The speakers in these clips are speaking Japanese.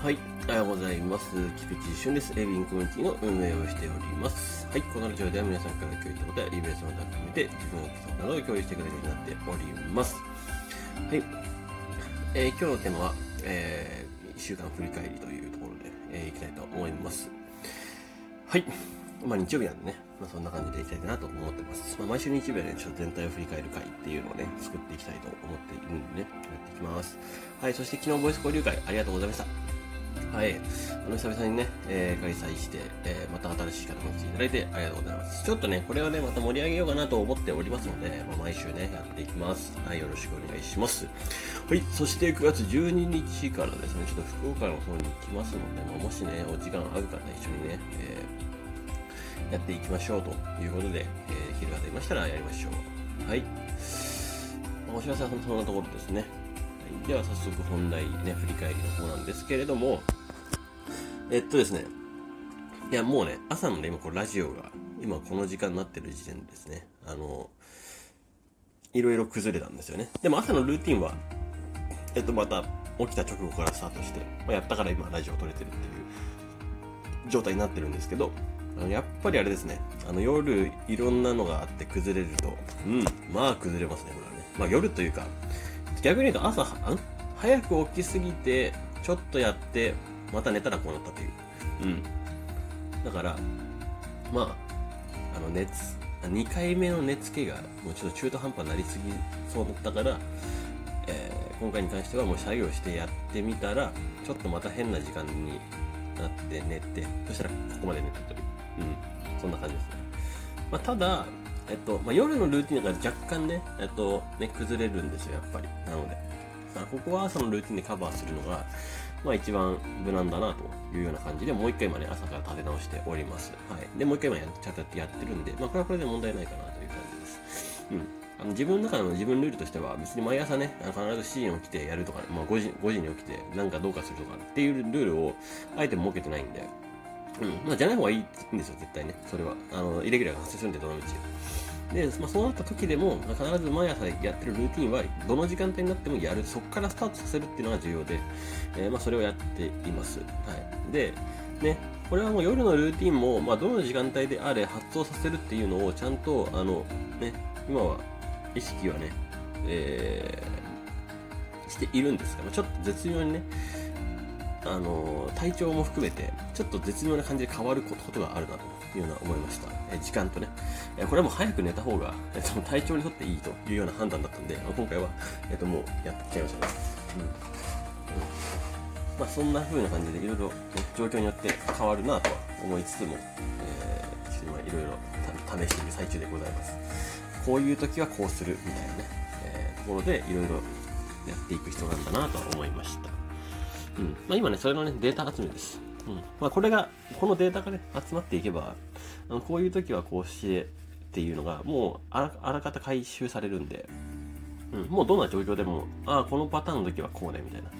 はい、おはようございます。菊池俊です。エビンコミュニティの運営をしております。はい、このラジオでは皆さんから共有したことやリベースの中含めて自分の基礎などを共有してくれるようになっております。はい、えー今日のテーマは、え1週間振り返りというところで、えーいきたいと思います。はい。まあ日曜日なんでね、まあそんな感じでいきたいなと思ってます。まあ毎週日曜日はね、ちょっと全体を振り返る会っていうのをね、作っていきたいと思っているんでね、やっていきます。はい、そして昨日ボイス交流会ありがとうございました。はい。あの、久々にね、えー開催して、えーまた新しい方も来ていただいてありがとうございます。ちょっとね、これはね、また盛り上げようかなと思っておりますので、まあ、毎週ね、やっていきます。はい、よろしくお願いします。はい、そして9月12日からですね、ちょっと福岡の方に来ますので、まあ、もしね、お時間合う方一緒にね、えーやっていきましょうということで、えー、昼が出ましたらやりましょう。はい。お知らせはそんなところですね。では早速本題ね、振り返りの方なんですけれども、えっとですね、いやもうね、朝のね、今これラジオが、今この時間になってる時点でですね、あの、いろいろ崩れたんですよね。でも朝のルーティンは、えっとまた起きた直後からスタートして、まあ、やったから今ラジオ撮れてるっていう状態になってるんですけど、あのやっぱりあれですね、あの夜いろんなのがあって崩れると、うん、まあ崩れますね、これはね。まあ夜というか、逆に言うと朝、ん？早く起きすぎて、ちょっとやって、また寝たらこうなったという。うん。だから、まあ、あの熱、2回目の寝つけがもうちょっと中途半端になりすぎそうだったから、えー今回に関してはもう作業してやってみたら、ちょっとまた変な時間になって寝て、そしたらここまで寝たという。うん。そんな感じですね。まあ、ただ、えっと、まあ、夜のルーティンだから若干ね、えっと、ね、崩れるんですよ、やっぱり。なので。あここは朝のルーティンでカバーするのが、まあ一番無難だなというような感じで、もう一回今ね、朝から立て直しております。はい。で、もう一回今やちゃんとやってるんで、まあこれはこれで問題ないかなという感じです。うん。あの自分の中の自分ルールとしては、別に毎朝ね、必ず7時に起きてやるとか、まあ5時 ,5 時に起きてなんかどうかするとかっていうルールをあえて設けてないんで、うん。まあじゃない方がいいんですよ、絶対ね。それは。あの、イレギュラーが発生するんで、どの道。で、まあ、そうなった時でも、必ず毎朝やってるルーティンは、どの時間帯になってもやる、そこからスタートさせるっていうのが重要で、えーまあ、それをやっています。はい。で、ね、これはもう夜のルーティンも、まあ、どの時間帯であれ発動させるっていうのを、ちゃんと、あの、ね、今は、意識はね、えーしているんですが、ちょっと絶妙にね、あの体調も含めて、ちょっと絶妙な感じで変わることがあるなというような思いました。え時間とね。えこれはもう早く寝た方が、えっと、体調にとっていいというような判断だったんで、まあ今回は、えっと、もうやっちゃいましたね。うん。うんまあそんな風な感じでいろいろ状況によって変わるなとは思いつつも、えー、ちょっと今いろいろ試している最中でございます。こういう時はこうするみたいなね、えーところでいろいろやっていく必要なんだなと思いました。うん。まあ今ね、それのね、データ集めです。うん。まあこれが、このデータがね、集まっていけば、あのこういう時はこうしてっていうのが、もうあらあらかた回収されるんで、うん。もうどんな状況でも、ああ、このパターンの時はこうね、みたいな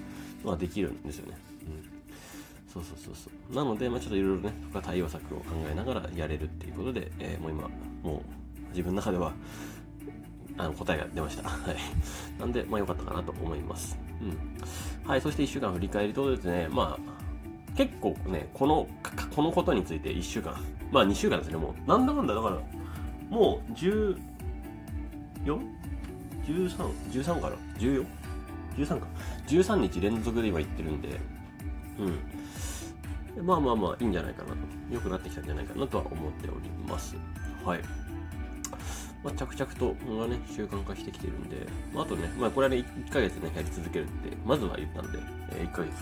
のができるんですよね。うん。そうそうそうそう。なので、まあちょっといろいろね、他対応策を考えながらやれるっていうことで、えーもう今、もう自分の中では、あの答えが出ました。はい。なんで、まあ良かったかなと思います。うん。はい、そして1週間振り返りとですね、まあ、結構ね、この、このことについて1週間、まあ2週間ですね、もう。なんだかんだ、だから、もう 14?13? 13かな ?14? 13か。13日連続で今言ってるんで、うん。まあまあまあ、いいんじゃないかなと。良くなってきたんじゃないかなとは思っております。はい。まあ、着々と、がね、習慣化してきてるんで、まあ、あとね、まあ、これはね、1ヶ月ね、やり続けるって、まずは言ったんで、えー1ヶ月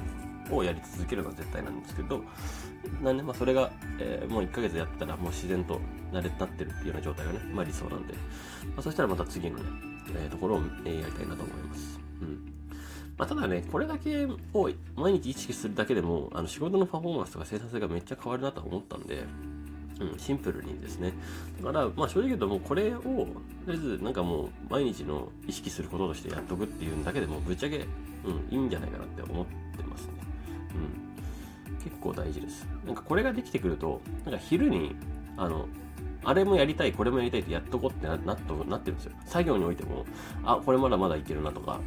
をやり続けるのは絶対なんですけど、なんで、まあ、それが、えーもう1ヶ月やったら、もう自然と慣れになってるっていうような状態がね、まあ、理想なんで、まあ、そしたらまた次のね、えーところを、えーやりたいなと思います。うん。まあ、ただね、これだけを毎日意識するだけでも、あの仕事のパフォーマンスとか生産性がめっちゃ変わるなと思ったんで、うん、シンプルにですね。だから、まあ正直言うともうこれを、とりあえずなんかもう毎日の意識することとしてやっとくっていうだけでもぶっちゃけ、うん、いいんじゃないかなって思ってますね。うん。結構大事です。なんかこれができてくると、なんか昼に、あの、あれもやりたい、これもやりたいってやっとこうってななっとなってるんですよ。作業においても、あ、これまだまだいけるなとか、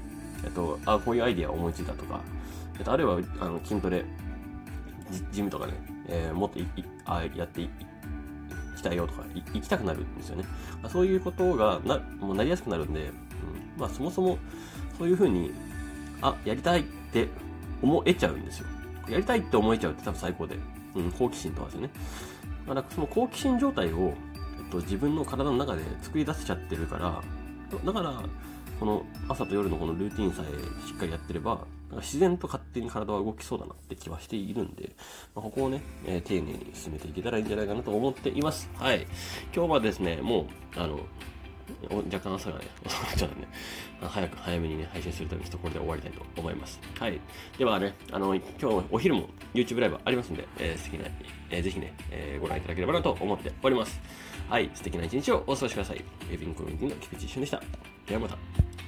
えっと、あ、こういうアイディア思いついたとか、えっと、あるいはあの筋トレ、ジムとかね、えー、もっといいあやっていきたよとか行きたくなるんですよね。そういうことがなもうなりやすくなるんで、うんまあ、そもそもそういうふうに、あ、やりたいって思えちゃうんですよ。やりたいって思えちゃうって多分最高で、うん、好奇心とかですよね。だからその好奇心状態を、えっと、自分の体の中で作り出せちゃってるから、だから、この朝と夜のこのルーティンさえしっかりやってれば、自然と勝手に体は動きそうだなって気はしているんで、まあ、ここをね、えー、丁寧に進めていけたらいいんじゃないかなと思っています。はい。今日はですね、もう、あの、若干朝がね、遅くなっちゃうんで、早く早めにね、配信するためにちょっとこれで終わりたいと思います。はい。ではね、あの、今日お昼も YouTube ライブありますんで、えー、素敵な、えー、ぜひね、えー、ご覧いただければなと思っております。はい。素敵な一日をお過ごしください。ウェビンコミュニティの菊池一瞬でした。ではまた。